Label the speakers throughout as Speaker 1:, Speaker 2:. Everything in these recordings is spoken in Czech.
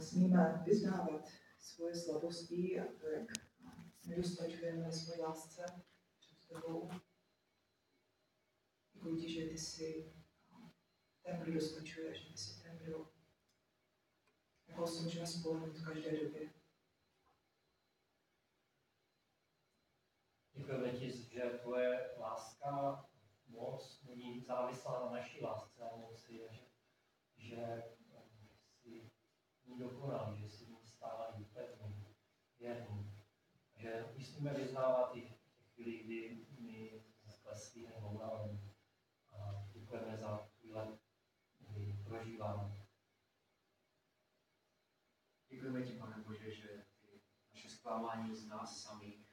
Speaker 1: smíme vyznávat svoje slabosti a to, jak nedostačujeme své lásce před tebou. Děkuji ti, že ty jsi ten, kdo dostačuje, že ty jsi ten, kdo jako se můžeme spolehnout v každé době.
Speaker 2: Děkujeme ti, že tvoje láska moc není závislá na naší lásce a moci, že, že dokonalý, že ní stálý, pevný, věrný. Že musíme vyznávat i těch chvíli, kdy my skleslí nebo unavení. A děkujeme za chvíle, kdy prožíváme.
Speaker 3: Děkujeme ti, pane Bože, že ty naše zklamání z nás samých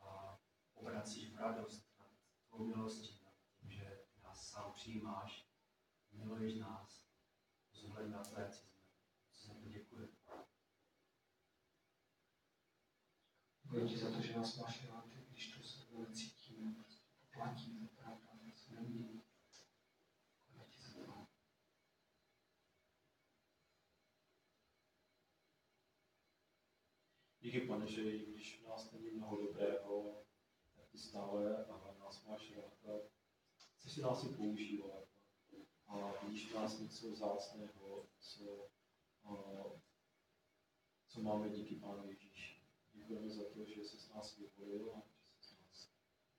Speaker 3: a obracíš v radost nad tvou milostí, nad tím, že nás sám přijímáš, miluješ nás, vzhledem na tvé, co jsme, co za to děkuji.
Speaker 4: Děkuji ti za to, že nás máš rád, když to se cítíme, prostě platí, to pravda, to se nemění. Děkuji ti za to.
Speaker 5: Díky, pane, že i když v nás není mnoho dobrého, tak ty stále a nás máš rád a chceš si nás i používat. A vidíš v nás něco vzácného, co, a, co máme díky Pánu Ježíši. Děkujeme za to, že jsi s nás vyvolil a že jsi nás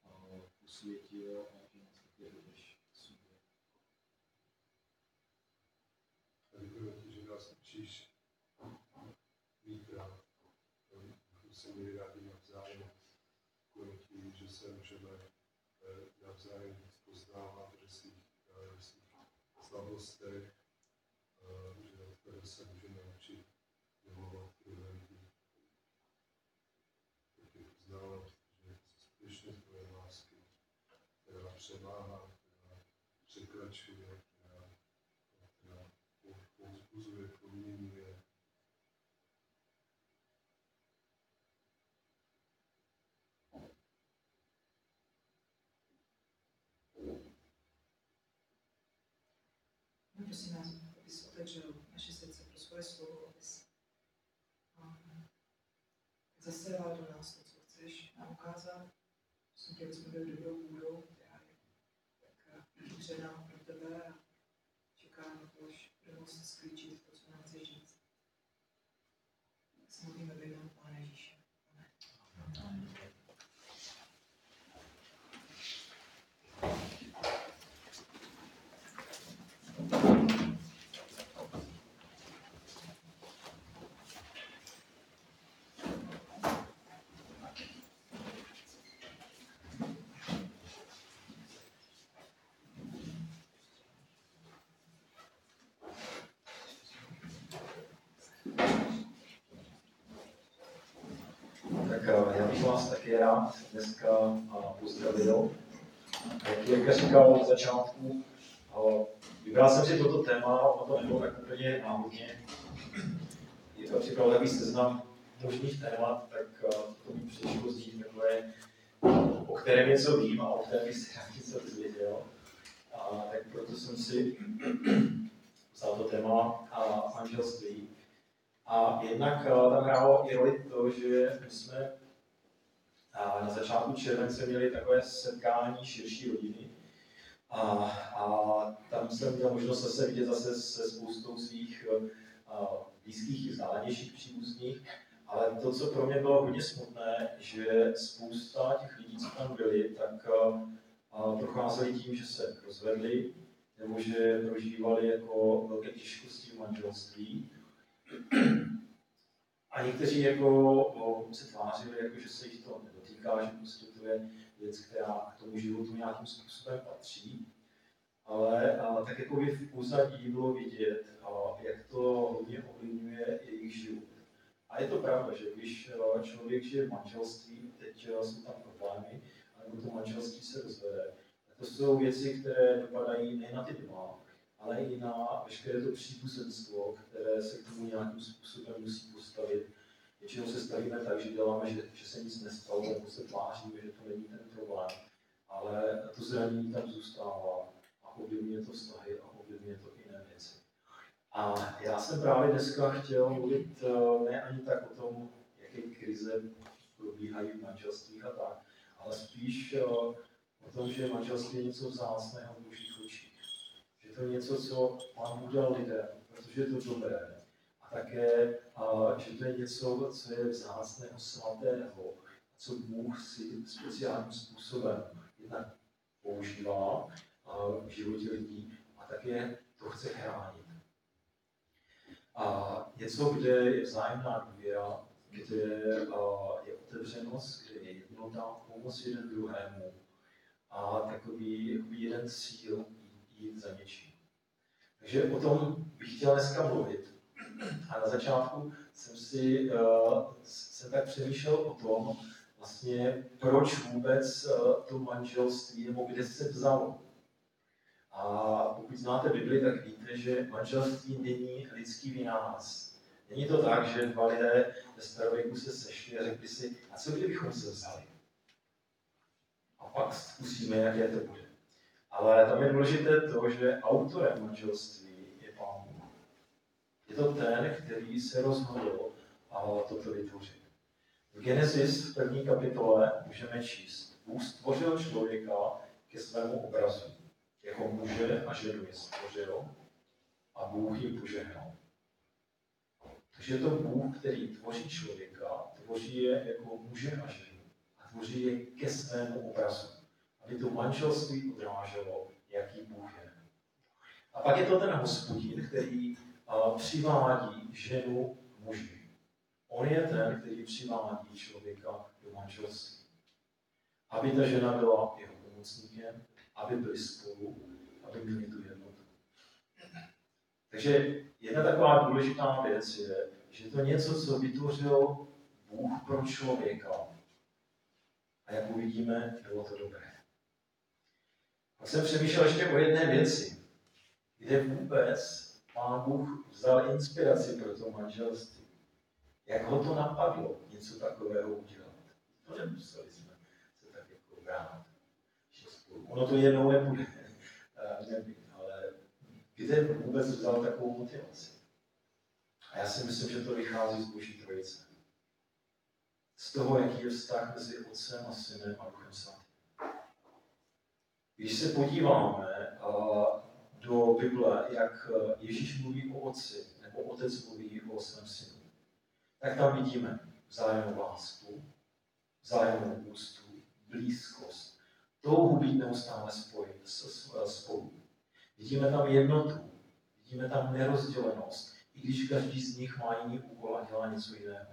Speaker 5: a, posvětil a že nás také.
Speaker 6: A ti, že nás učíš mít rád, abychom se měli rádi navzájem. Děkujeme ti, že se můžeme eh, navzájem poznávat ve svých, eh, svých slabostech, eh, že od tebe se můžeme učit milovat druhé lidi. Tak tě poznávat, že jsi skutečně tvoje lásky, která převáhá, která překračuje, která, která povzbuzuje, proměňuje.
Speaker 1: No, prosím nás, abys otevřel naše srdce pro svoje slovo, abys um, zaséval do nás to, co chceš nám ukázat. Prosím tě, abychom byli dobrou půdou, která je tak vytvořená pro tebe a čeká na to, až bude moct sklíčit to, co nám chceš říct. Tak se modlíme ve jménu Pána Ježíše. Amen.
Speaker 4: Tak eh, já bych vás taky rád dneska pozdravil. Jak Jirka říkal od začátku, vybral jsem si toto téma, ono to nebylo tak úplně náhodně. Je to připravil takový seznam možných témat, tak to mi přišlo zdít takové, o kterém něco vím a o kterém bych se rád něco dozvěděl. A tak proto jsem si vzal to téma a manželství. A jednak tam hrálo i roli to, že my jsme eh, na začátku července měli takové setkání širší rodiny. A, a tam jsem měl možnost se vidět zase se spoustou svých a, blízkých i vzdálenějších příbuzných. Ale to, co pro mě bylo hodně smutné, že spousta těch lidí, co tam byli, tak a, procházeli tím, že se rozvedli, nebo že prožívali jako velké těžkosti v manželství. A někteří jako o, se tvářili, jako, že se jich to nedotýká, že prostě to je věc, která k tomu životu nějakým způsobem patří. Ale a, tak jako by v úzadí bylo vidět, a, jak to hodně ovlivňuje jejich život. A je to pravda, že když člověk žije v manželství, teď jsou tam problémy, nebo to manželství se rozvede, tak to jsou věci, které dopadají nejen na ty dva, ale i na veškeré to příbuzenstvo, které se k tomu nějakým způsobem musí postavit. Většinou se stavíme tak, že děláme, že, že se nic nestalo, nebo se tváříme, že to není ten problém. Ale to zranění tam zůstává a ovlivňuje to vztahy a ovlivňuje to jiné věci. A já jsem právě dneska chtěl mluvit eh, ne ani tak o tom, jaké krize probíhají v manželstvích a tak, ale spíš eh, o tom, že manželství je něco vzácného v božích očích. Že to je něco, co Pán udělal lidem, protože je to dobré. Také, že to je něco, co je vzácného, svatého, co Bůh si speciálním způsobem jednak používá v životě lidí a také to chce chránit. A něco, kde je vzájemná důvěra, kde je otevřenost, kde je jednota, pomoc jeden druhému a takový jeden cíl jít za něčím. Takže o tom bych chtěl dneska mluvit. A na začátku jsem si uh, jsem tak přemýšlel o tom, vlastně proč vůbec uh, to manželství, nebo kde se vzalo. A pokud znáte Bibli, tak víte, že manželství není lidský vynález. Není to tak, že dva lidé ve starověku se sešli a řekli si, a co kdybychom se vzali? A pak zkusíme, jaké to bude. Ale tam je důležité to, že autorem manželství. Je to ten, který se rozhodl a toto vytvořit. V Genesis v první kapitole můžeme číst. Bůh stvořil člověka ke svému obrazu. Jako muže a ženu je stvořil a Bůh jim požehnal. Takže je to Bůh, který tvoří člověka, tvoří je jako muže a ženu a tvoří je ke svému obrazu aby to manželství odráželo, jaký Bůh je. A pak je to ten hospodin, který přivádí ženu muži. On je ten, který přivádí člověka do manželství. Aby ta žena byla jeho pomocníkem, aby byli spolu, aby měli tu jednotu. Takže jedna taková důležitá věc je, že to něco, co vytvořil Bůh pro člověka. A jak uvidíme, bylo to dobré. A jsem přemýšlel ještě o jedné věci, kde vůbec Pán Bůh vzal inspiraci pro to manželství. Jak ho to napadlo něco takového udělat. To nemuseli jsme se tak jako brát. Ono to jednou nebude, nevím, ale kde vůbec vzal takovou motivaci? A já si myslím, že to vychází z Boží trojice. Z toho, jaký je vztah mezi Otcem a Synem a Duchem Svatým. Když se podíváme do Bible, jak Ježíš mluví o otci, nebo otec mluví o svém synu, tak tam vidíme vzájemnou lásku, vzájemnou úctu, blízkost, touhu být neustále spojit spolu. Vidíme tam jednotu, vidíme tam nerozdělenost, i když každý z nich má jiný úkol a dělá něco jiného.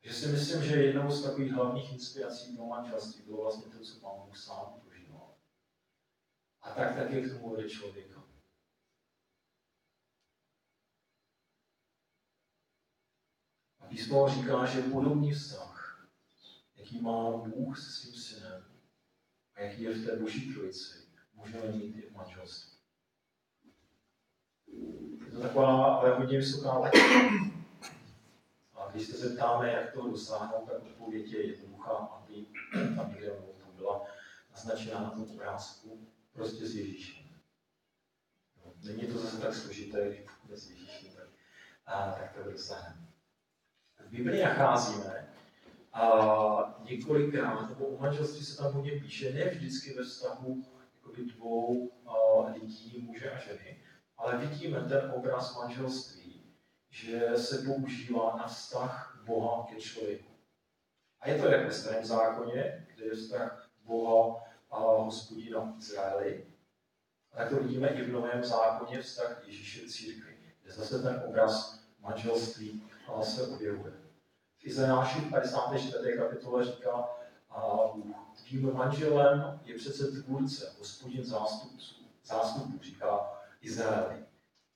Speaker 4: Takže si myslím, že jednou z takových hlavních inspirací pro manželství bylo vlastně to, co Pán Bůh sám. A tak také k tomu vede člověka. A písmo říká, že podobný vztah, jaký má Bůh se svým synem a jaký je v té boží trojici, můžeme mít i v manželství. Je to taková ale hodně vysoká laťka. A když se zeptáme, jak to dosáhnout, tak odpověď je jednoduchá, aby tam někde byla naznačená na tom obrázku, prostě s Ježíšem. No, není to zase tak složité, když pokud s Ježíšem, tak, a, tak to dosáhneme. V Biblii nacházíme a několikrát, nebo o manželství se tam hodně píše, ne vždycky ve vztahu dvou a, lidí, muže a ženy, ale vidíme ten obraz manželství že se používá na vztah Boha ke člověku. A je to jak ve starém zákoně, kde je vztah Boha a hospodina Izraeli. A tak to vidíme i v Novém zákoně vztah Ježíše církvi, kde zase ten obraz manželství se objevuje. V Izajáši 54. kapitole říká a tvým manželem je přece tvůrce, hospodin zástupců, zástupů, říká Izraeli.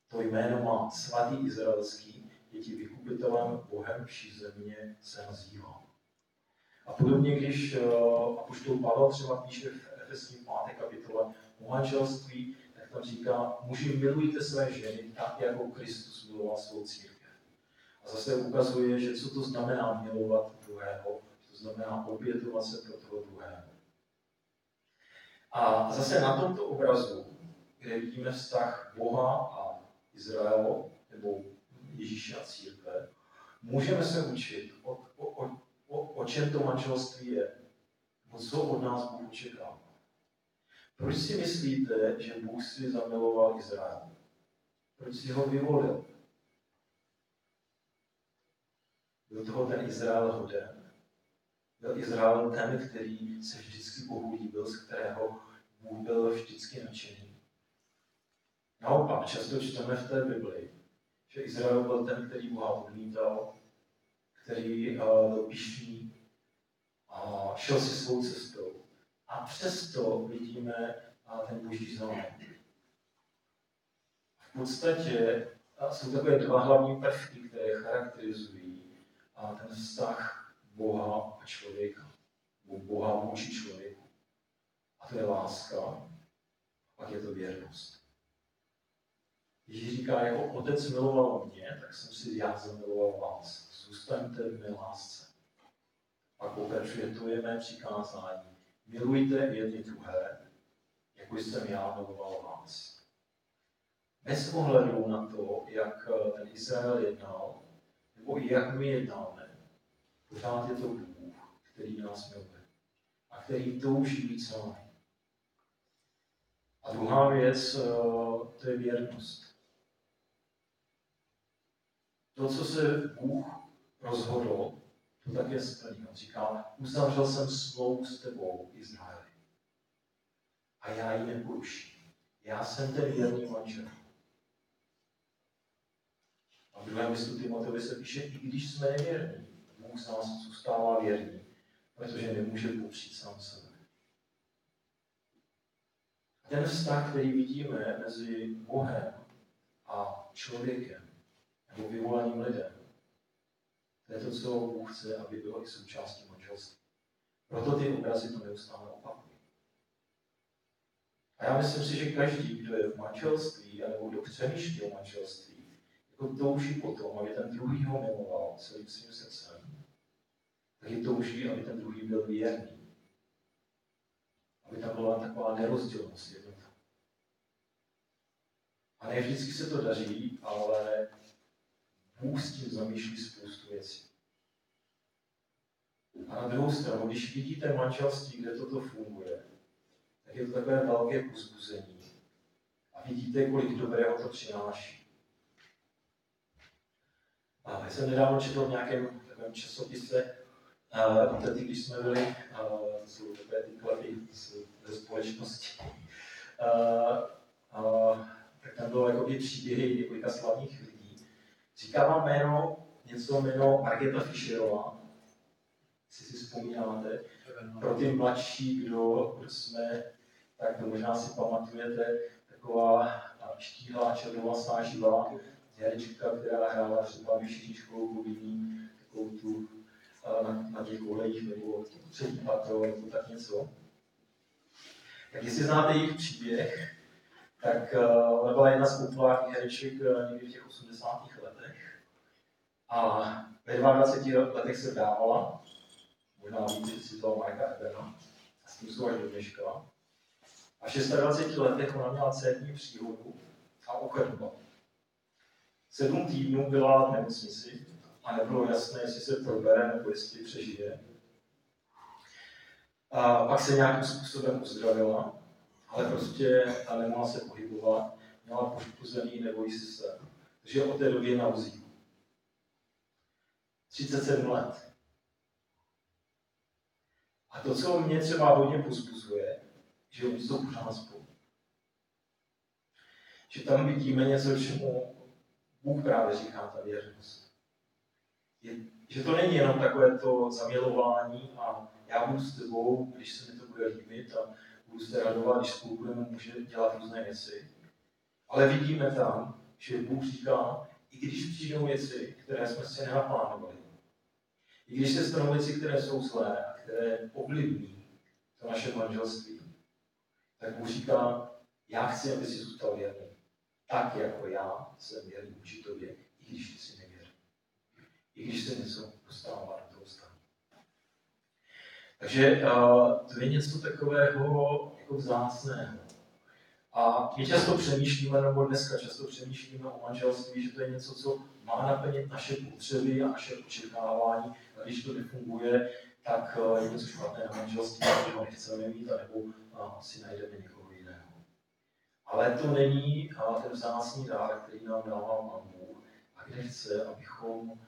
Speaker 4: To jméno má svatý izraelský, je ti vykupitelem Bohem vší země se nazývá. A podobně, když uh, apoštol Pavel třeba píše v Efeským 5. kapitole o manželství, tak tam říká, muži milujte své ženy tak, jako Kristus miloval svou církev. A zase ukazuje, že co to znamená milovat druhého, to znamená obětovat se pro toho druhého. A zase na tomto obrazu, kde vidíme vztah Boha a Izraele nebo Ježíše a církve, můžeme se učit, o, o, o, o, o čem to manželství je, o co od nás Bůh očekává. Proč si myslíte, že Bůh si zamiloval Izrael? Proč si ho vyvolil? Byl toho ten Izrael hoden. Byl Izrael ten, který se vždycky Bohu líbil, z kterého Bůh byl vždycky nadšený. Naopak, často čteme v té Bibli, že Izrael byl ten, který Boha odmítal, který uh, byl pišný a šel si svou cestou. A přesto vidíme uh, ten boží zámek. V podstatě uh, jsou takové dva hlavní prvky, které charakterizují uh, ten vztah Boha a člověka. Boha vůči člověku. A to je láska, a pak je to věrnost. Ježíš říká, jako otec miloval mě, tak jsem si já zamiloval vás. Zůstaňte v mé lásce. Pak pokračuje, to je mé přikázání. Milujte jedni druhé, jako jsem já miloval vás. Bez ohledu na to, jak ten Izrael jednal, nebo i jak my jednáme, pořád je to Bůh, který nás miluje a který touží být s námi. A druhá věc, to je věrnost. To, co se Bůh rozhodl, to také splní. On říká, uzavřel jsem smlouvu s tebou, Izraeli. A já ji neporuším. Já jsem ten věrný manžel. A v druhém listu Timoteovi se píše, i když jsme nevěrní, Bůh z nás zůstává věrný, protože nemůže popřít sám sebe. Ten vztah, který vidíme mezi Bohem a člověkem, nebo vyvolaným lidem, je to, co Bůh chce, aby bylo i součástí manželství. Proto ty obrazy to neustále opakují. A já myslím si, že každý, kdo je v manželství, nebo kdo přemýšlí o manželství, jako touží potom, aby ten druhý ho miloval celým svým srdcem, tak je touží, aby ten druhý byl věrný. Aby tam byla taková nerozdělnost jednota. A ne vždycky se to daří, ale Bůh s tím zamýšlí spoustu věcí. A na druhou stranu, když vidíte manželství, kde toto funguje, tak je to takové velké pozbuzení. A vidíte, kolik dobrého to přináší. A já jsem nedávno četl v nějakém takovém časopise, uh, tedy když jsme byli, uh, to jsou takové ty klady ze společnosti, uh, uh, tak tam bylo jako příběhy několika slavných lidí, Říká vám jméno, něco jméno Margeta Fischerová, jestli si vzpomínáte. Pro ty mladší, kdo, kdo jsme, tak to možná si pamatujete, taková štíhlá černovlasná živá herečka, která hrála třeba vyšší školu povinný, takovou tu na, na těch kolejích nebo třetí patro, nebo tak něco. Tak jestli znáte jejich příběh, tak uh, ona byla jedna z populárních hereček uh, někdy v těch 80. A ve 22 letech se dávala, možná víc, si to Marka Ebena, a s tím jsou až do dneška. A v 26 letech ona měla cétní příhodu a uchrnula. Sedm týdnů byla v nemocnici a nebylo jasné, jestli se probere nebo jestli přežije. A pak se nějakým způsobem uzdravila ale prostě ta nemohla se pohybovat, měla poškozený nebo systém. Takže od té doby na vozíku. 37 let. A to, co mě třeba hodně pozbuzuje, že oni jsou pořád spolu. Že tam vidíme něco, čemu Bůh právě říká ta věrnost. Je, že to není jenom takové to zamilování a já budu s tebou, když se mi to bude líbit a budu se radovat, když spolu budeme může dělat různé věci. Ale vidíme tam, že Bůh říká, i když přijdou věci, které jsme si nenaplánovali, i když se stanou věci, které jsou zlé a které ovlivní to naše manželství, tak Bůh říká, já chci, aby si zůstal věrný. Tak, jako já jsem věrný vůči tobě, i když ty si nevěrný. I když se něco dostává do toho stavu. Takže uh, to je něco takového jako vzácného. A my často přemýšlíme, nebo dneska často přemýšlíme o manželství, že to je něco, co má naplnit naše potřeby a naše očekávání. A když to nefunguje, tak eh, je něco špatné na manželství, že ho nechceme mít, anebo a, si najdeme někoho jiného. Ale to není a, ten vzácný dár, který nám dává Bůh, a kde chce, abychom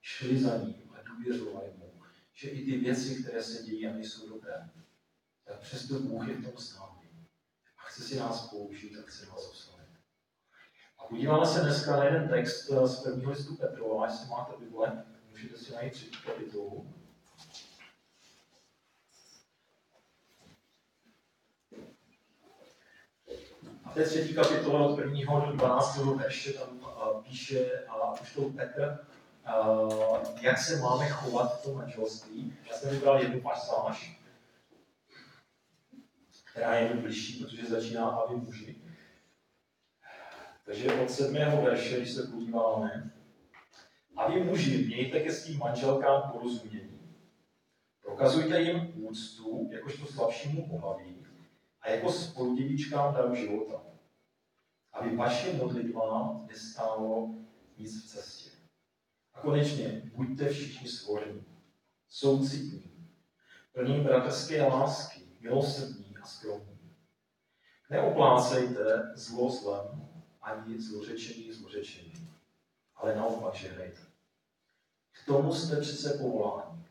Speaker 4: šli za ním a důvěřovali mu, že i ty věci, které se dějí a nejsou dobré, tak přesto Bůh je v tom s námi. A chce si nás použít a chce nás oslavit. A podíváme se dneska na jeden text eh, z prvního listu Petrova, jestli máte Bible, můžete si najít třetí kapitolu. A té třetí kapitole od prvního do 12. verše tam a, píše a už to Petr, a, jak se máme chovat v tom manželství. Já jsem vybral jednu pasáž, která je mi blížší, protože začíná a vy muži. Takže od sedmého verše, když se podíváme, a vy muži, mějte ke svým manželkám porozumění. Prokazujte jim úctu, jakožto slabšímu pohlaví, a jako spoludědičkám daru života. Aby vaše modlitbám nestálo nic v cestě. A konečně, buďte všichni svorní, soucitní, plní bratrské lásky, milosrdní a skromní. Neoplácejte zlo zlem, ani zlořečení zlořečení, ale naopak žehnejte. K tomu jste přece povoláni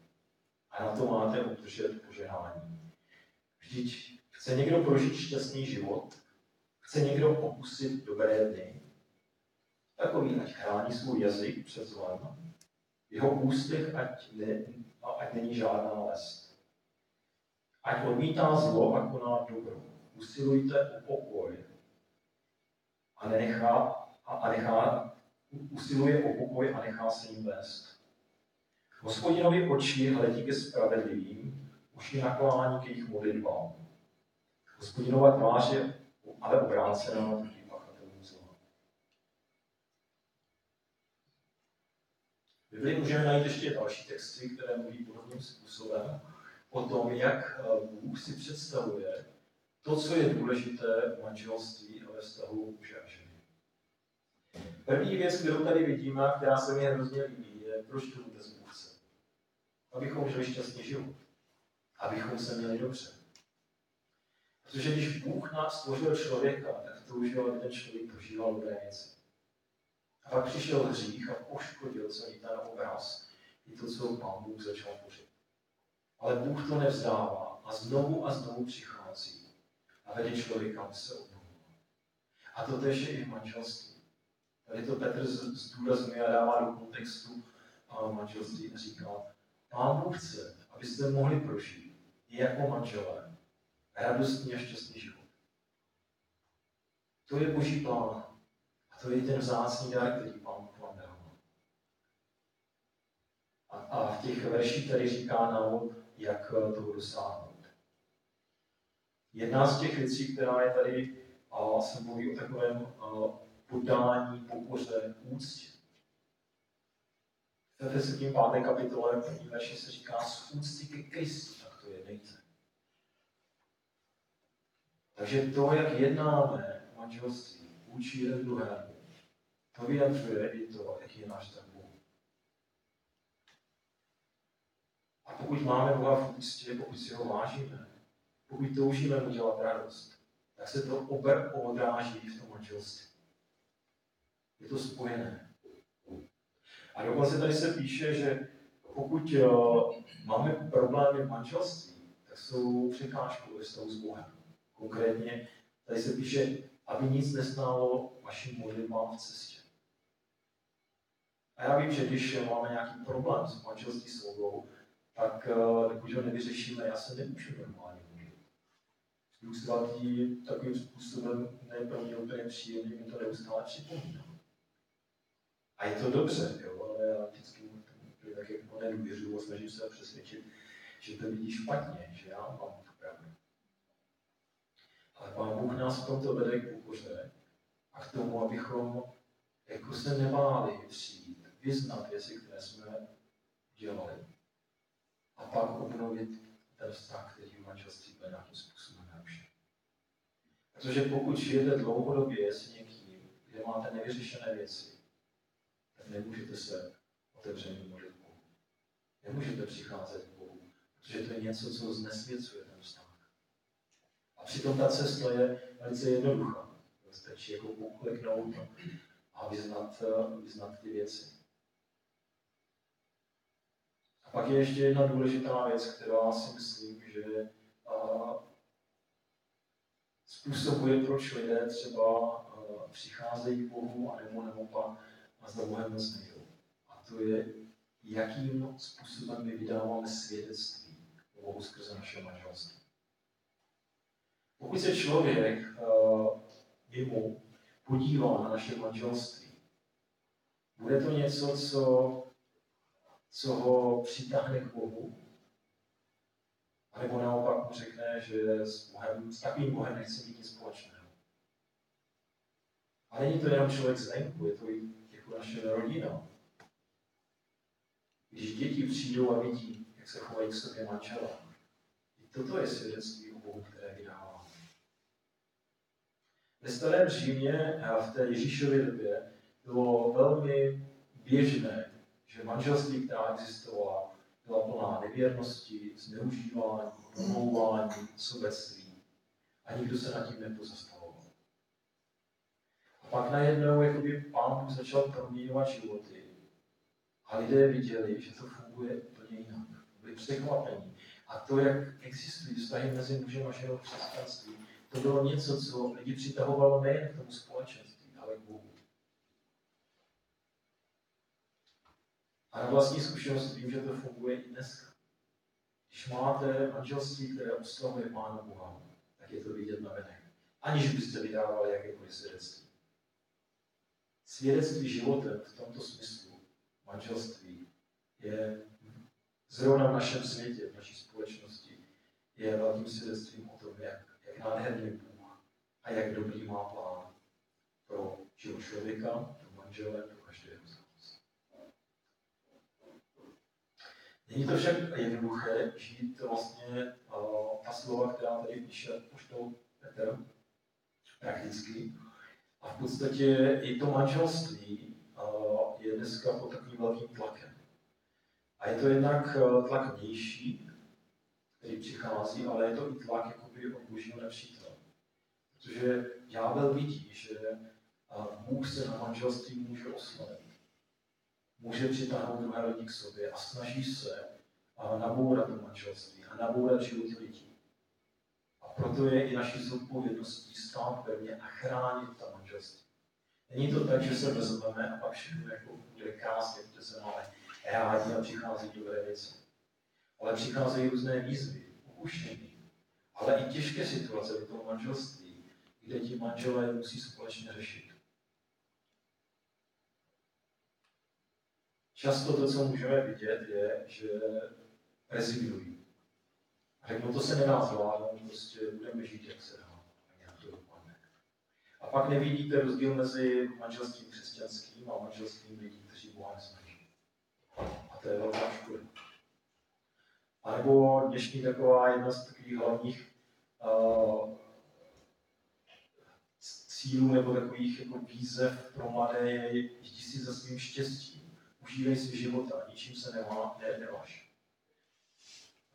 Speaker 4: a na to máte udržet požehnání. Vždyť chce někdo prožít šťastný život, chce někdo okusit dobré dny, takový ať chrání svůj jazyk před zlem, jeho ústech ať, ne, ať není žádná lest. Ať odmítá zlo a koná dobro. Usilujte o pokoj a nenechá, a, a nechá, usiluje o pokoj a nechá se jim vést. Hospodinovi oči hledí ke spravedlivým, uši naklání k jejich modlitbám. Hospodinova tvář je ale obrácená proti pachatelům zla. V Biblii můžeme najít ještě další texty, které mluví podobným způsobem o tom, jak eh, Bůh si představuje to, co je důležité v manželství a ve vztahu muže a. První věc, kterou tady vidíme, která se mi hrozně líbí, je, Bůh chce. Abychom žili šťastný život. Abychom se měli dobře. Protože když Bůh nás stvořil člověka, tak toužil, aby ten člověk prožíval dobré věci. A pak přišel hřích a poškodil celý ten obraz i to, co Pán Bůh začal tvořit. Ale Bůh to nevzdává a znovu a znovu přichází a vede člověka, aby se obnovil. A to tež je i v manželství. Tady to Petr zdůrazňuje a dává do kontextu manželství a říká, Pán Bůh chce, abyste mohli prožít jako manželé radostný a šťastný život. To je Boží plán. A to je ten vzácný dar, který Pán Bůh vám dává. A, a v těch verších tady říká nám, jak toho dosáhnout. Jedna z těch věcí, která je tady, a se mluví o takovém a, podání, pokoře, úctě. V Efeským 5. kapitole první verši se říká z úcty ke Kristu, tak to jednejte. Takže to, jak jednáme v manželství vůči jeden druhému, to vyjadřuje i to, jaký je náš ten Bůh. A pokud máme Boha v úctě, pokud si ho vážíme, pokud toužíme mu dělat radost, tak se to ober odráží v tom manželství. Je to spojené. A dokonce tady se píše, že pokud uh, máme problémy v manželství, tak jsou překážkou ve vztahu s Bohem. Konkrétně tady se píše, aby nic nestálo vašim modlitbám v cestě. A já vím, že když máme nějaký problém s manželství svobodou, tak dokud ho nevyřešíme, já se nemůžu normálně modlit. Duch svatý takovým způsobem ne pro mě úplně příjemný, mi to neustále připomíná. A je to dobře, jo, ale já vždycky tak jako nedůvěřuju a snažím se přesvědčit, že to vidí špatně, že já mám tu pravdu. Ale Pán Bůh nás v tomto vede k pokoře a k tomu, abychom jako se nebáli přijít, vyznat věci, které jsme dělali. A pak obnovit ten vztah, který v manželství byl nějakým způsobem narušen. Protože pokud žijete dlouhodobě s někým, kde máte nevyřešené věci, nemůžete se otevřeně modlit Bohu. Nemůžete přicházet k Bohu, protože to je něco, co znesvěcuje ten vztah. A přitom ta cesta je velice jednoduchá. Stačí jako pokleknout a vyznat, vyznat ty věci. A pak je ještě jedna důležitá věc, která si myslím, že a, způsobuje, proč lidé třeba a, přicházejí k Bohu, a nebo naopak a za Bohem moc. A to je, jakým způsobem my vydáváme svědectví o Bohu skrze naše manželství. Pokud se člověk uh, mimo podívá na naše manželství, bude to něco, co, co ho přitáhne k Bohu, a nebo naopak mu řekne, že s, Bohem, s takovým Bohem nechce mít nic společného. A není to jenom člověk zvenku, je to i naše rodina. Když děti přijdou a vidí, jak se chovají k sobě manželé, i toto je svědectví o Bohu, které vydává. Ve starém Římě a v té Ježíšově době bylo velmi běžné, že manželství, která existovala, byla plná nevěrnosti, zneužívání, domlouvání, sobectví. A nikdo se nad tím nepozastavoval. Pak najednou jakoby pán Bůh začal proměňovat životy. A lidé viděli, že to funguje úplně jinak. Byli překvapení. A to, jak existují vztahy mezi mužem a ženou v křesťanství, to bylo něco, co lidi přitahovalo nejen k tomu společenství, ale k Bohu. A na vlastní zkušenost vím, že to funguje i dneska. Když máte manželství, které oslavuje Pána Boha, tak je to vidět na venek. Aniž byste vydávali jakékoliv svědectví. Svědectví životem v tomto smyslu manželství je zrovna v našem světě, v naší společnosti, je velkým svědectvím o tom, jak, jak nádherný Bůh a jak dobrý má plán pro život člověka, pro manžele, pro každého z nás. Není to však jednoduché žít vlastně uh, ta slova, která tady píše poštou Petr, prakticky. A v podstatě i to manželství je dneska pod takovým velkým tlakem. A je to jednak uh, tlak vnější, který přichází, ale je to i tlak jakoby od božího nepřítele. Protože ďábel vidí, že Bůh se na manželství může oslavit. Může přitáhnout druhé lidi k sobě a snaží se nabourat to manželství a nabourat život lidí. A proto je i naší zodpovědností stát pevně a chránit ta manželství. Není to tak, že se vezmeme a pak všechno jako bude krásně, protože se máme rádi a přichází dobré věci. Ale přicházejí různé výzvy, upuštění, ale i těžké situace do toho manželství, kde ti manželé musí společně řešit. Často to, co můžeme vidět, je, že rezignují. Řeknou, to se nedá zvládnout, prostě budeme žít, jak se dá. A nějak to dopadne. A pak nevidíte rozdíl mezi manželstvím křesťanským a manželstvím lidí, kteří Boha nesnaží. A to je velká škoda. A nebo dnešní taková jedna z takových hlavních uh, cílů nebo takových jako výzev pro mladé je jdi si za svým štěstím, užívej si života, ničím se nemá, ne, neváš.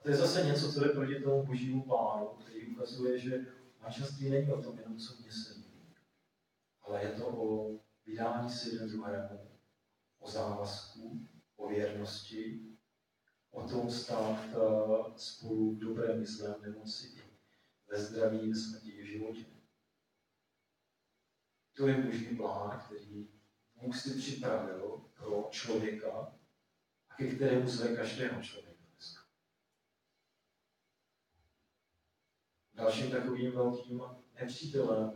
Speaker 4: A to je zase něco, co je proti tomu božímu plánu, který ukazuje, že manželství není o tom jenom, co mě se líbí, ale je to o vydání si jeden druhému, o závazku, o věrnosti, o tom stát spolu v dobrém i zlém nemoci, ve zdraví, ve smrti i v životě. To je boží plán, který Bůh si připravil pro člověka a ke kterému zve každého člověka. Dalším takovým velkým nepřítelem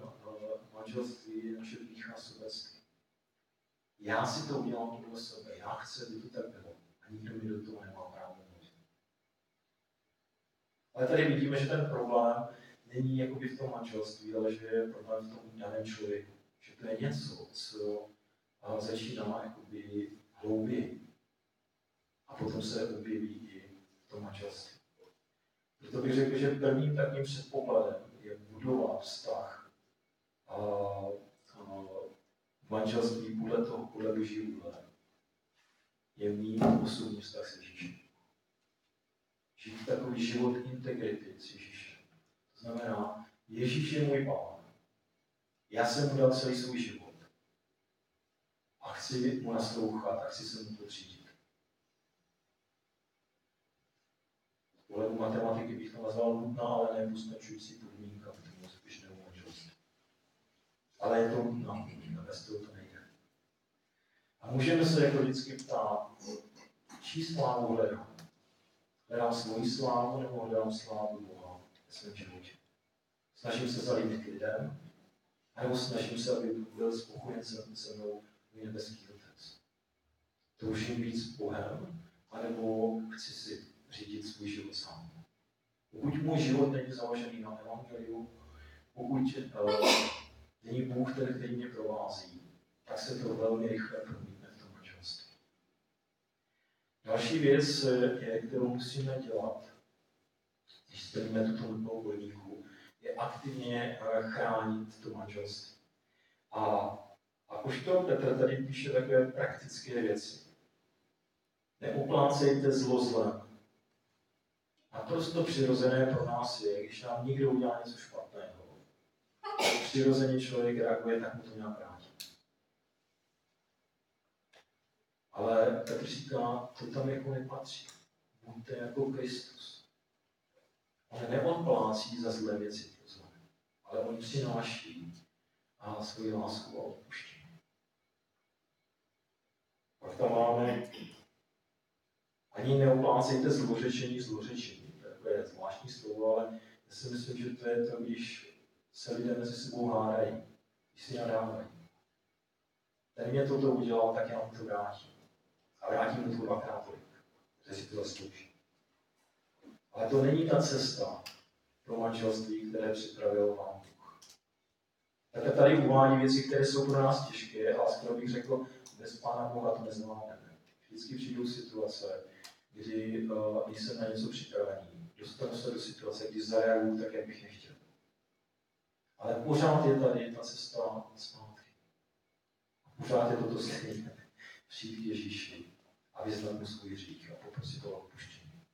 Speaker 4: manželství naše pícha sobectví. Já si to udělám podle sebe, já chci, aby to tak bylo a nikdo mi do toho nemá právo mluvit. Ale tady vidíme, že ten problém není jakoby v tom manželství, ale že je problém v tom daném člověku. Že to je něco, co začíná jakoby hlouběji. A potom se objeví i v tom manželství. Proto bych řekl, že prvním takovým předpokladem je budovat vztah a, a manželství podle toho, boží vůle, je mít osobní vztah s Ježíšem. Žít takový život integrity s Ježíšem. To znamená, Ježíš je můj pán. Já jsem mu dal celý svůj život. A chci mu naslouchat a chci se mu podřídit. Z pohledu matematiky bych to nazval nutná, ale nepostačující podmínka k tomu úspěšnému manželství. Ale je to nutná podmínka, bez toho to nejde. A můžeme se jako vždycky ptát, čí slávu hledám? Hledám svoji slávu nebo hledám slávu Boha ve svém životě? Snažím se zalíbit lidem, nebo snažím se, aby byl spokojen se, se mnou můj nebeský otec. Toužím být s Bohem, anebo chci si řídit svůj život sám. Pokud můj život není založený na evangeliu, pokud uh, není Bůh ten, který mě provází, tak se to velmi rychle promítne v tom manželství. Další věc, je, kterou musíme dělat, když splníme tuto nutnou podmínku, je aktivně chránit to manželství. A, a už to Petr tady píše takové praktické věci. Neuplácejte zlo zlem. Naprosto přirozené pro nás je, když nám někdo udělá něco špatného, přirozeně člověk reaguje, tak mu to nějak vrátí. Ale Petr říká, to tam jako nepatří. Buďte jako Kristus. On neodplácí za zlé věci pro zlé, ale on přináší a svoji lásku a odpuštění. Pak tam máme ani neoplácejte zlořečení zlořečení. To je zvláštní slovo, ale já si myslím, že to je to, když se lidé mezi sebou hádají, když si nadávají. Ten mě toto udělal, tak já mu to vrátím. A vrátím mu to dvakrát tolik, že si to zaslouží. Ale to není ta cesta pro manželství, které připravil vám Bůh. Tak tady uvádí věci, které jsou pro nás těžké, ale skoro bych řekl, bez Pána Boha to nezvládneme. Vždycky přijdou situace, kdy uh, nejsem na něco připravený. Dostanu se do situace, kdy zareaguju tak, jak bych nechtěl. Ale pořád je tady ta cesta zpátky. Pořád je to to stejné. Přijít k Ježíši a vyznat mu svůj hřích a poprosit o odpuštění.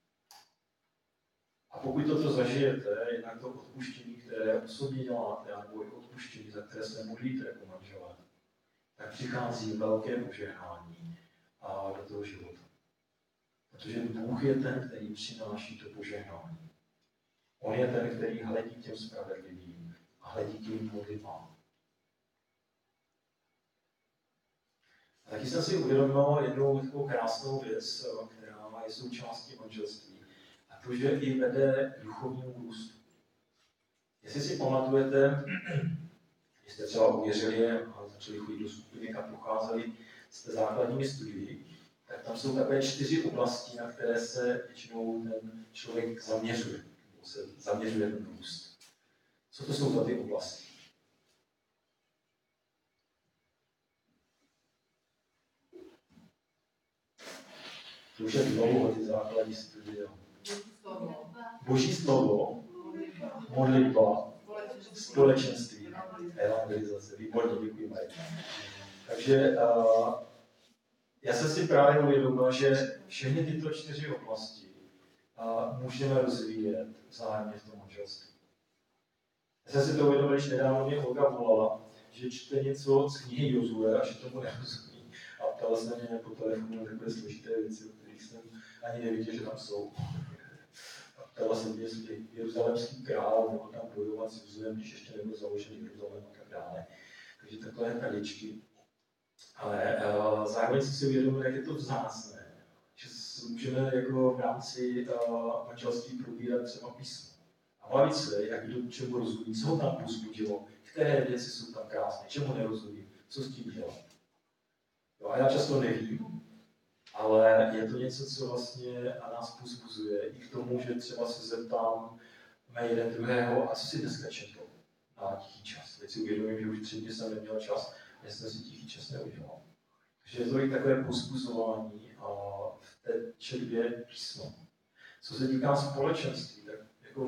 Speaker 4: A pokud toto zažijete, jednak to odpuštění, které osobně děláte, nebo i odpuštění, za které se modlíte jako manželé, tak přichází velké požehnání a do toho života. Protože Bůh je ten, který přináší to požehnání. On je ten, který hledí těm spravedlivým a hledí tím modlitbám. A taky jsem si uvědomil jednu takovou krásnou věc, která je součástí manželství. A to, že i vede duchovnímu růstu. Jestli si pamatujete, když jste třeba uvěřili a začali chodit do skupiny, kam pocházeli té základními studii, tak tam jsou takové čtyři oblasti, na které se většinou ten člověk zaměřuje, nebo se zaměřuje ten růst. Co to jsou ty oblasti? To už je dlouho ty základní studie. Boží slovo, modlitba, společenství, evangelizace. Výborně, děkuji, Marek. Takže uh, já jsem si právě uvědomil, že všechny tyto čtyři oblasti uh, můžeme rozvíjet vzájemně v tom manželství. Já jsem si to uvědomil, když nedávno mě Olga volala, že čte něco z knihy Jozue a že tomu nerozumí. A ptala se mě po telefonu takové složité věci, o kterých jsem ani nevěděl, že tam jsou. A ptala se mě, jestli jeruzalemský král mohl tam bojovat s Jozulem, když ještě nebyl založený Jeruzalém a tak dále. Takže takové kraličky. Ale uh, zároveň jsem si uvědomil, jak je to vzácné, že můžeme jako v rámci uh, manželství probírat třeba písmo. A bavit se, jak kdo čemu rozumí, co ho tam pozbudilo, které věci jsou tam krásné, čemu nerozumí, co s tím dělat. Jo, a já často nevím, ale je to něco, co vlastně nás pozbuzuje i k tomu, že třeba se zeptám mé jeden druhého, a co si dneska četl na tichý čas. Teď si uvědomím, že už tři dny jsem neměl čas, já jsem si tichý čas neudělal. Takže je to i takové pozbuzování a v té četbě písmo. Co se týká společenství, tak jako,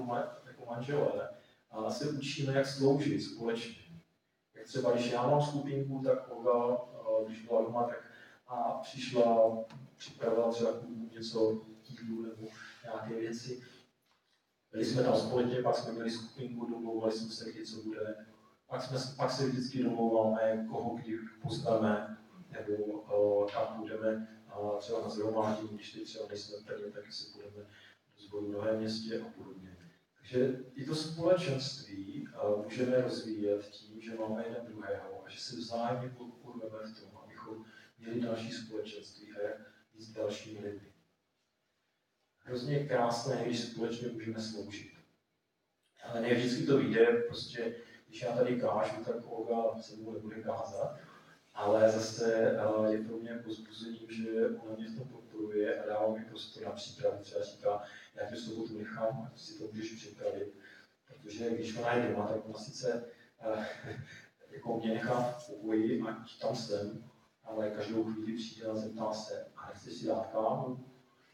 Speaker 4: jako manželé a se učíme, jak sloužit společně. třeba když já mám skupinku, tak Olga, eh, když byla doma, tak a přišla, připravila třeba něco jídlu nebo nějaké věci. Byli jsme tam společně, pak jsme měli skupinku, domlouvali jsme se, kdy co bude. Pak, jsme, pak se vždycky domlouváme, koho kdy pozveme, nebo uh, kam půjdeme, uh, třeba na zhromáždění, když ty třeba nejsme prvně, tak si půjdeme do sboru v novém městě a podobně. Takže i to společenství můžeme rozvíjet tím, že máme jeden druhého a že se vzájemně podporujeme v tom, abychom měli další společenství a jak s dalšími lidmi. Hrozně krásné, když společně můžeme sloužit. Ale ne vždycky to vyjde, prostě když já tady kážu, tak Olga se mnou nebude kázat, ale zase eh, je pro mě pozbuzením, že ona mě v tom podporuje a dává mi prostor na přípravu. Třeba říká, já tě sobotu nechám, ať si to můžeš připravit. Protože když ona je doma, tak ona sice uh, jako mě nechá v pokoji, ať tam jsem, ale každou chvíli přijde a zeptá se, a nechceš si dát kávu?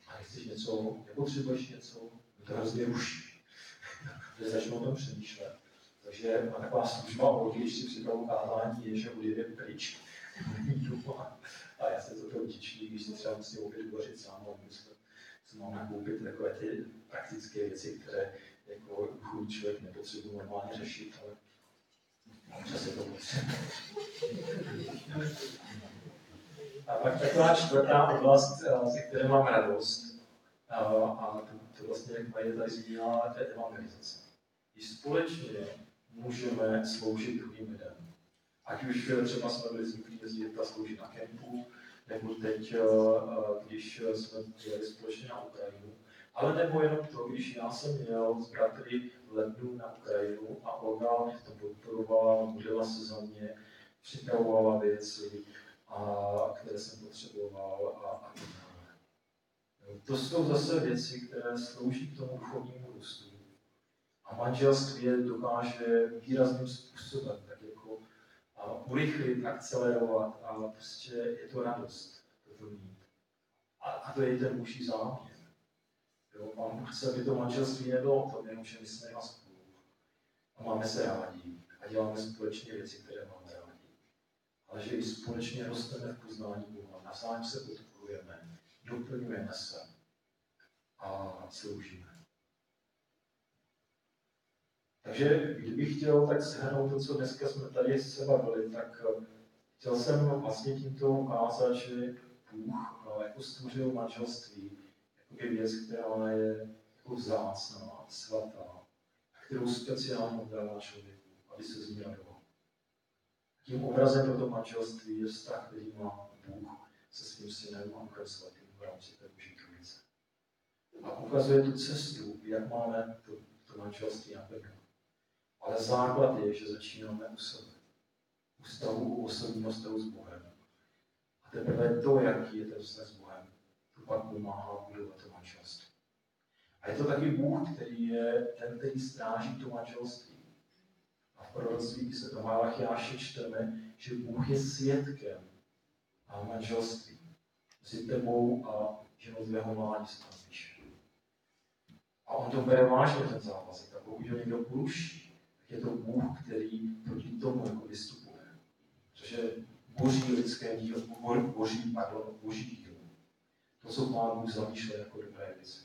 Speaker 4: A nechceš něco, nepotřebuješ něco? Mě to hrozně ruší. že začnu o tom přemýšlet. Takže taková služba když si připravu kázání, je, že odjede pryč. a já se to toho vděčný, když si třeba musím opět uvařit sám, a myslím, co mám nakoupit takové ty praktické věci, které jako chudý člověk nepotřebuje normálně řešit, ale občas je to potřeba. A pak taková čtvrtá oblast, eh, ze které mám radost, a, a to, to vlastně, jak Marie tady zmínila, to je evangelizace. Když společně můžeme sloužit druhým lidem. Ať už třeba jsme byli zvyklí jezdit a sloužit na kempu, nebo teď, eh, eh, když jsme jeli společně na Ukrajinu, ale nebo jenom to, když já jsem měl s bratry v lednu na Ukrajinu a Olga mě v tom podporovala, modlila se za mě, připravovala věci, a které jsem potřeboval a, a. To jsou zase věci, které slouží k tomu duchovnímu růstu. A manželství je dokáže výrazným způsobem urychlit, akcelerovat a prostě je to radost to mít. A, a to je ten muží záměr. Jo, Bůh chce, aby to manželství nebylo o tom, jenom, že my jsme spolu a máme se rádi a děláme společně věci, které máme rádi ale že i společně rosteme v poznání Boha, navzájem se podporujeme, doplňujeme se a sloužíme. Takže kdybych chtěl tak shrnout to, co dneska jsme tady se bavili, tak eh, chtěl jsem vlastně tímto ukázat, že Bůh eh, jako stvořil manželství jako věc, která je jako vzácná, svatá, kterou speciálně dává člověku, aby se z ní radoval. Tím obrazem pro to manželství je vztah, který má Bůh se svým synem a Duchem Svatým v rámci té Boží trojice. A ukazuje tu cestu, jak máme to, to manželství naplňovat. Ale základ je, že začínáme u sebe. U vztahu, u osobního vztahu s Bohem. A teprve to, jaký je ten vztah s Bohem, to pak pomáhá budovat to manželství. A je to taky Bůh, který je ten, který stráží to manželství proroctví se do Malachiáše čteme, že Bůh je svědkem a manželství mezi tebou a ženou tvého mládí se tam. A on to bere vážně ten závazek. A pokud ho někdo poruší, je to Bůh, který proti tomu jako vystupuje. Protože boží lidské dílo, boží, pardon, boží dílo. To, co Pán Bůh zamýšlel jako dobré věci.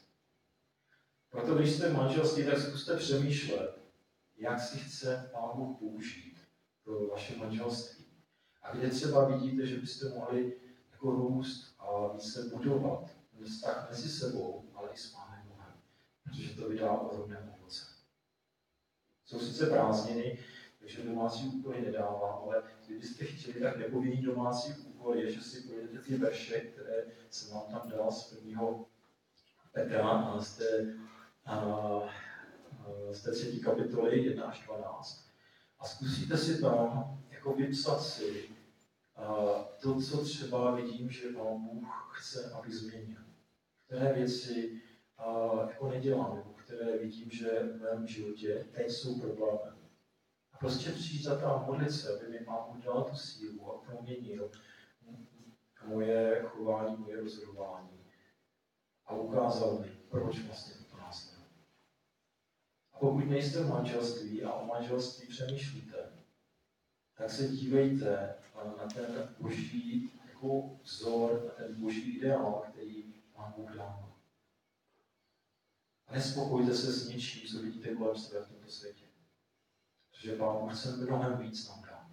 Speaker 4: Proto když jste manželství, tak zkuste přemýšlet, jak si chce Pán Bůh použít pro vaše manželství. A kde třeba vidíte, že byste mohli jako růst a více budovat vztah mezi sebou, ale i s Pánem Bohem. Protože to vydá ohromné. Jsou sice prázdniny, takže domácí úkoly nedávám, ale kdybyste chtěli, tak nepovinný domácí úkol je, že si pojedete ty verše, které jsem vám tam dal z prvního Petra a z té a, z té třetí kapitoly 1 až 12. A zkusíte si tam jako vypsat si uh, to, co třeba vidím, že Pán Bůh chce, aby změnil. Které věci uh, jako nedělám, které vidím, že v mém životě teď jsou problémy. A prostě přijít za tam modlit se, aby mi Bůh dal tu sílu a proměnil moje chování, moje rozhodování a ukázal mi, proč vlastně pokud nejste v manželství a o manželství přemýšlíte, tak se dívejte na ten boží jako vzor, na ten boží ideál, který vám Bůh dal. A nespokojte se s něčím, co vidíte kolem sebe v tomto světě. Protože Pán Bůh chce mnohem víc nám dát.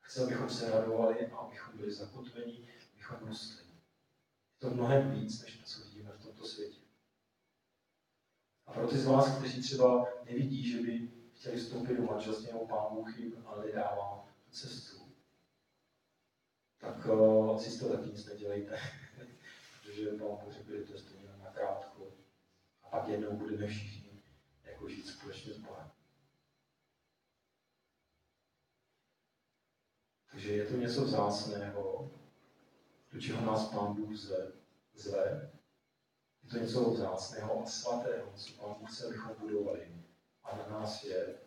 Speaker 4: Chce, abychom se radovali a abychom byli zakotveni, abychom rostli. Je to mnohem víc, než to, co vidíme v tomto světě. A pro ty z vás, kteří třeba nevidí, že by chtěli vstoupit do manželství, nebo Pán Bůh jim ale dává tu cestu, tak uh, si toho taky nic nedělejte. Protože Pán Bůh řekl, že to je na krátko. Pak jednou budeme všichni jako žít společně s Bohem. Takže je to něco vzácného, do čeho nás Pán Bůh zve. zve. Je to něco vzácného a svatého, co Pán Bůh chce, abychom budovali. A na nás je,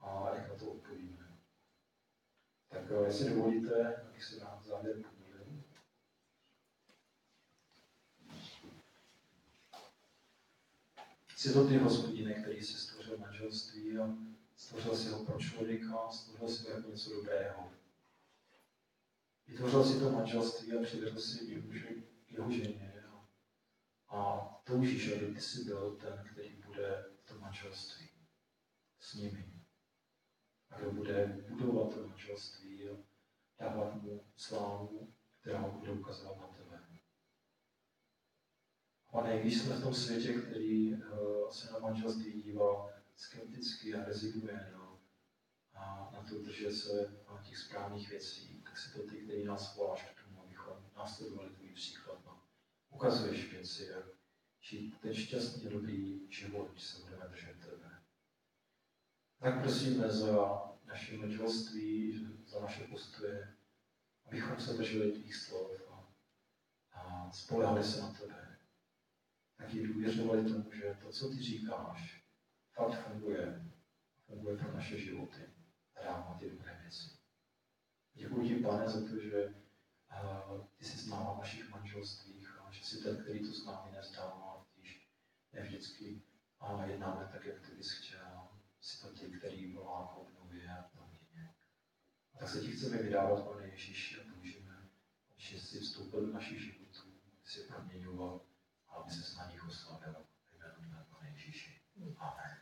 Speaker 4: a jak na to odpovíme. Tak eh, jestli dovolíte, abych se na závěr Jsi to ty, hospodine, který si stvořil manželství a stvořil si ho pro člověka, stvořil si ho jako něco dobrého. Vytvořil si to manželství a přivedl si jeho, jeho ženě. A toužíš, aby ty jsi byl ten, který bude v tom manželství s nimi. A kdo bude budovat to manželství a dávat mu slávu, která ho bude ukazovat na tebe. Pane, když jsme v tom světě, který uh, se na manželství dívá skepticky a rezignuje na, a na to držet se na těch správných věcí, tak si to ty, který nás voláš k tomu, abychom následovali tvůj příklad. No. Ukazuješ věci, jak žít ten šťastný, dobrý život, když se budeme držet tebe. Tak prosíme za naše manželství, za naše postoje, abychom se drželi tvých slov a, a spolehali se na tebe. Taky důvěřovali tomu, že to, co ty říkáš, fakt funguje. Funguje pro naše životy a dává ty dobré věci. Děkuji ti, pane, za to, že uh, ty jsi s náma v našich manželstvích a že jsi ten, který to s námi nezdává, když ne vždycky a jednáme tak, jak ty bys chtěl. Jsi to ty, který volá k obnově a plně. A tak se ti chceme vydávat, pane Ježíši, a toužíme, že jsi vstoupil do našich životů, aby si je proměňoval aby se na nich oslavil jméno Tvého Ježíši. Amen.